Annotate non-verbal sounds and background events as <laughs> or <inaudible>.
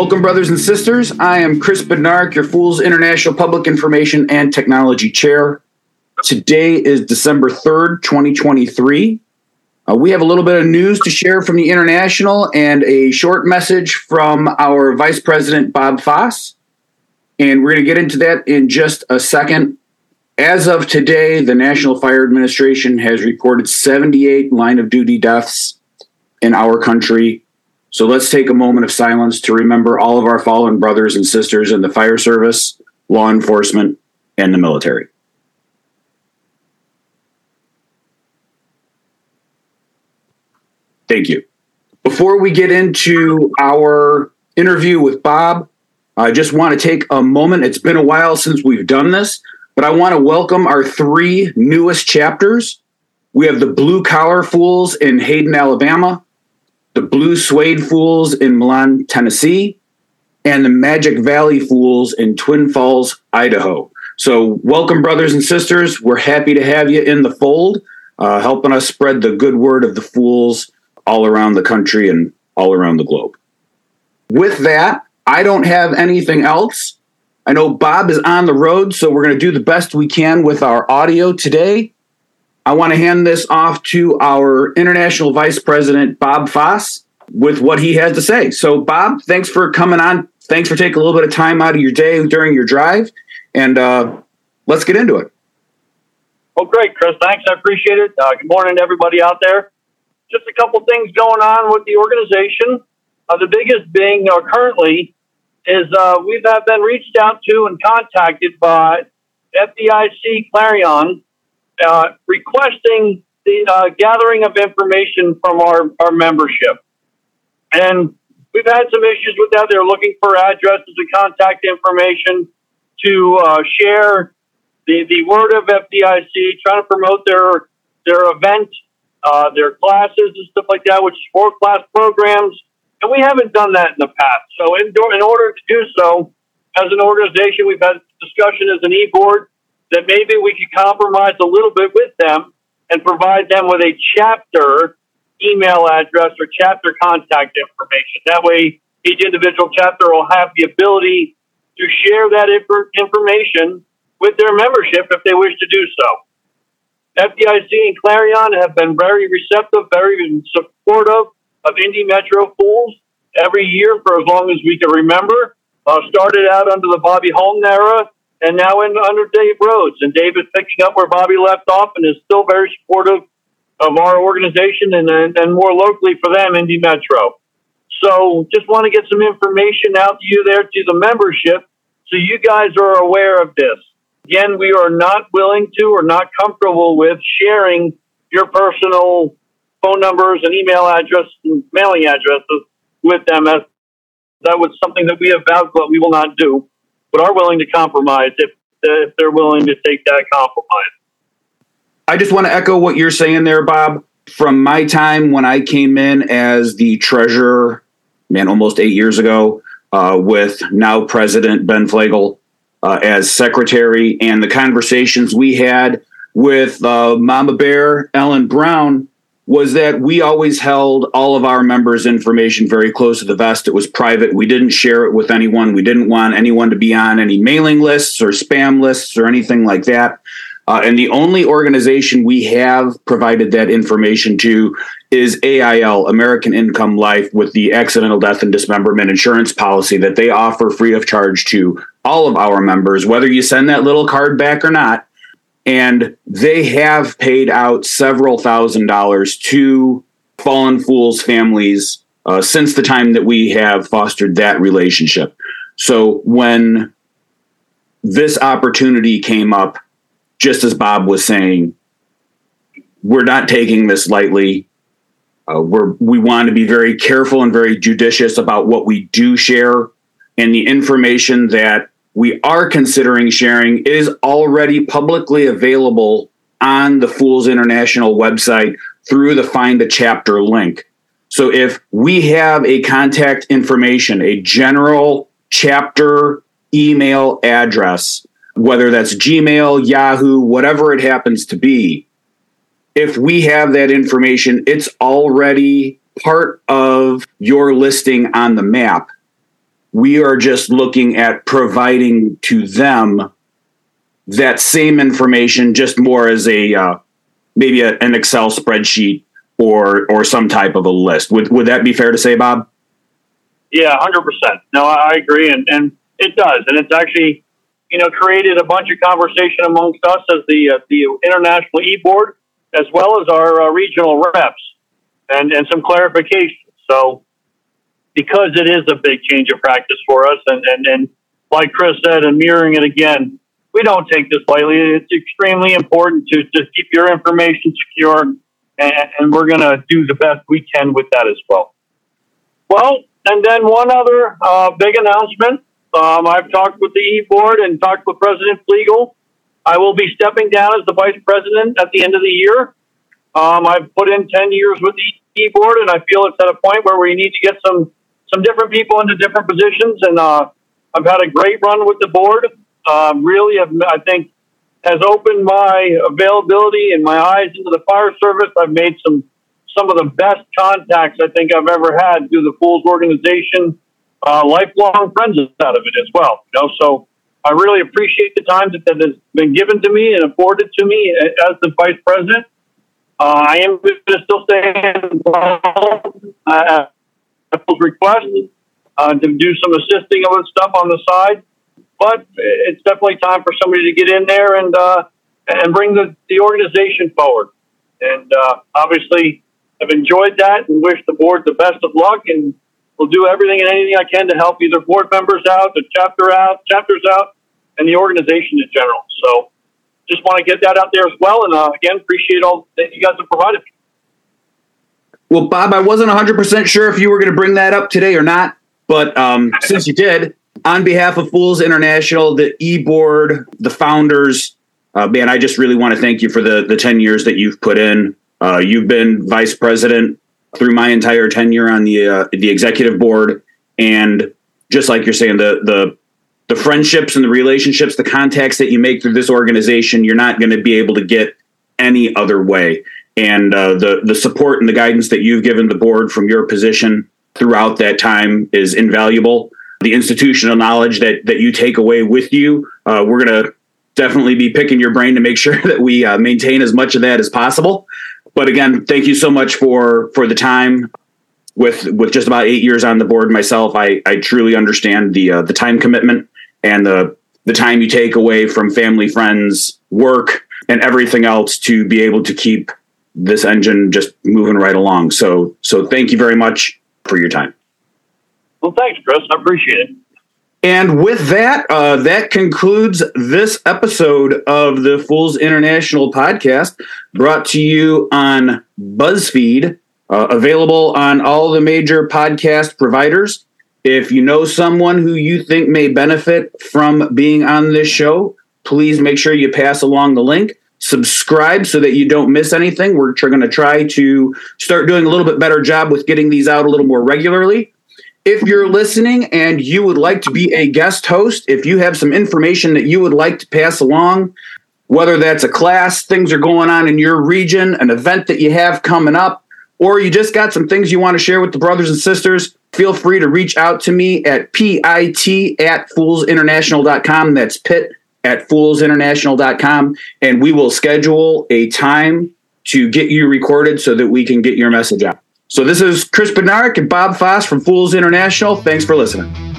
Welcome, brothers and sisters. I am Chris Bednark, your Fools International Public Information and Technology Chair. Today is December 3rd, 2023. Uh, we have a little bit of news to share from the International and a short message from our Vice President, Bob Faas. And we're going to get into that in just a second. As of today, the National Fire Administration has reported 78 line of duty deaths in our country so let's take a moment of silence to remember all of our fallen brothers and sisters in the fire service, law enforcement, and the military. Thank you. Before we get into our interview with Bob, I just want to take a moment. It's been a while since we've done this, but I want to welcome our three newest chapters. We have the Blue Collar Fools in Hayden, Alabama the Blue Suede Fools in Milan, Tennessee, and the Magic Valley Fools in Twin Falls, Idaho. So, welcome, brothers and sisters. We're happy to have you in the fold, uh, helping us spread the good word of the Fools all around the country and all around the globe. With that, I don't have anything else. I know Bob is on the road, so we're going to do the best we can with our audio today. I want to hand this off to our international vice president, Bob Faas, with what he has to say. So, Bob, thanks for coming on. Thanks for taking a little bit of time out of your day during your drive. And uh, let's get into it. Well, great, Chris. Thanks. I appreciate it. Uh, good morning to everybody out there. Just a couple things going on with the organization. Uh, the biggest being uh, currently is uh, we've been reached out to and contacted by FDIC Clarion requesting the uh, gathering of information from our, our membership. And we've had some issues with that. They're looking for addresses and contact information to uh, share the, the word of FDIC, trying to promote their their event, uh, their classes and stuff like that, which is four class programs. And we haven't done that in the past. So in, in order to do so, as an organization, we've had discussion as an e-board that maybe we could compromise a little bit with them and provide them with a chapter email address or chapter contact information. That way, each individual chapter will have the ability to share that information with their membership if they wish to do so. FDIC and Clarion have been very receptive, very supportive of Indy Metro Fools every year for as long as we can remember. Uh, started out under the Bobby Halton era and now in under Dave Rhodes. And Dave is picking up where Bobby left off and is still very supportive of our organization and, and more locally for them, Indy Metro. So just want to get some information out to you there to the membership so you guys are aware of this. Again, we are not willing to or not comfortable with sharing your personal phone numbers and email addresses and mailing addresses with them as that was something that we have vowed that we will not do but are willing to compromise if, if they're willing to take that compromise. I just want to echo what you're saying there, Bob. From my time when I came in as the treasurer, man, almost eight years ago, uh, with now President Ben Flagel uh, as secretary, and the conversations we had with uh, Mama Bear, Ellen Brown, was that we always held all of our members' information very close to the vest. It was private. We didn't share it with anyone. We didn't want anyone to be on any mailing lists or spam lists or anything like that. Uh, and the only organization we have provided that information to is AIL, American Income Life, with the accidental death and dismemberment insurance policy that they offer free of charge to all of our members, whether you send that little card back or not and they have paid out several thousand dollars to fallen fools families uh, since the time that we have fostered that relationship. So when this opportunity came up, just as Bob was saying, we're not taking this lightly. Uh, we're we want to be very careful and very judicious about what we do share and the information that we are considering sharing is already publicly available on the Fools International website through the Find a Chapter link. So if we have a contact information, a general chapter email address, whether that's Gmail, Yahoo, whatever it happens to be, if we have that information, it's already part of your listing on the map we are just looking at providing to them that same information, just more as a uh, maybe a, an Excel spreadsheet or or some type of a list. Would would that be fair to say, Bob? Yeah, hundred percent. No, I agree, and and it does, and it's actually you know created a bunch of conversation amongst us as the uh, the international e board as well as our uh, regional reps, and and some clarification. So because it is a big change of practice for us, and and and like Chris said, and mirroring it again, we don't take this lightly. It's extremely important to just keep your information secure, and, and we're going to do the best we can with that as well. Well, and then one other uh, big announcement. Um, I've talked with the E board and talked with President Flegel. I will be stepping down as the vice president at the end of the year. Um, I've put in 10 years with the E board, and I feel it's at a point where we need to get some, some different people into different positions. And uh, I've had a great run with the board. Um, really, have, I think, has opened my availability and my eyes into the fire service. I've made some some of the best contacts I think I've ever had through the Fools organization. Uh, lifelong friends out of it as well. You know, so I really appreciate the time that, that has been given to me and afforded to me as the vice president. Uh, I am going to still stay involved uh, at request uh, to do some assisting with stuff on the side, but it's definitely time for somebody to get in there and uh, and bring the, the organization forward. And uh, obviously, I've enjoyed that and wish the board the best of luck. And we'll do everything and anything I can to help either board members out, the chapter out, chapters out, and the organization in general. So, just want to get that out there as well. And uh, again, appreciate all that you guys have provided. Well, Bob, I wasn't 100% sure if you were going to bring that up today or not, but um, since you did, on behalf of Fools International, the e board, the founders, uh, man, I just really want to thank you for the the 10 years that you've put in. Uh, you've been vice president through my entire tenure on the uh, the executive board, and just like you're saying, the the the friendships and the relationships, the contacts that you make through this organization, you're not going to be able to get any other way. And uh, the the support and the guidance that you've given the board from your position throughout that time is invaluable. The institutional knowledge that that you take away with you, uh, we're to definitely be picking your brain to make sure <laughs> that we uh, maintain as much of that as possible but again, thank you so much for for the time. With with just about eight years on the board myself, I I truly understand the uh, the time commitment and the the time you take away from family, friends, work, and everything else to be able to keep this engine just moving right along. So so thank you very much for your time. Well, thanks, Chris. I appreciate it. And with that, uh, that concludes this episode of the Fools International podcast, brought to you on BuzzFeed, uh, available on all the major podcast providers. If you know someone who you think may benefit from being on this show, please make sure you pass along the link. Subscribe so that you don't miss anything. We're going to try to start doing a little bit better job with getting these out a little more regularly. If you're listening and you would like to be a guest host, if you have some information that you would like to pass along, whether that's a class, things are going on in your region, an event that you have coming up, or you just got some things you want to share with the brothers and sisters, feel free to reach out to me at pit at foolsinternational.com. That's pit at foolsinternational.com. And we will schedule a time to get you recorded so that we can get your message out. So this is Chris Bednarik and Bob Faas from Fools International. Thanks for listening.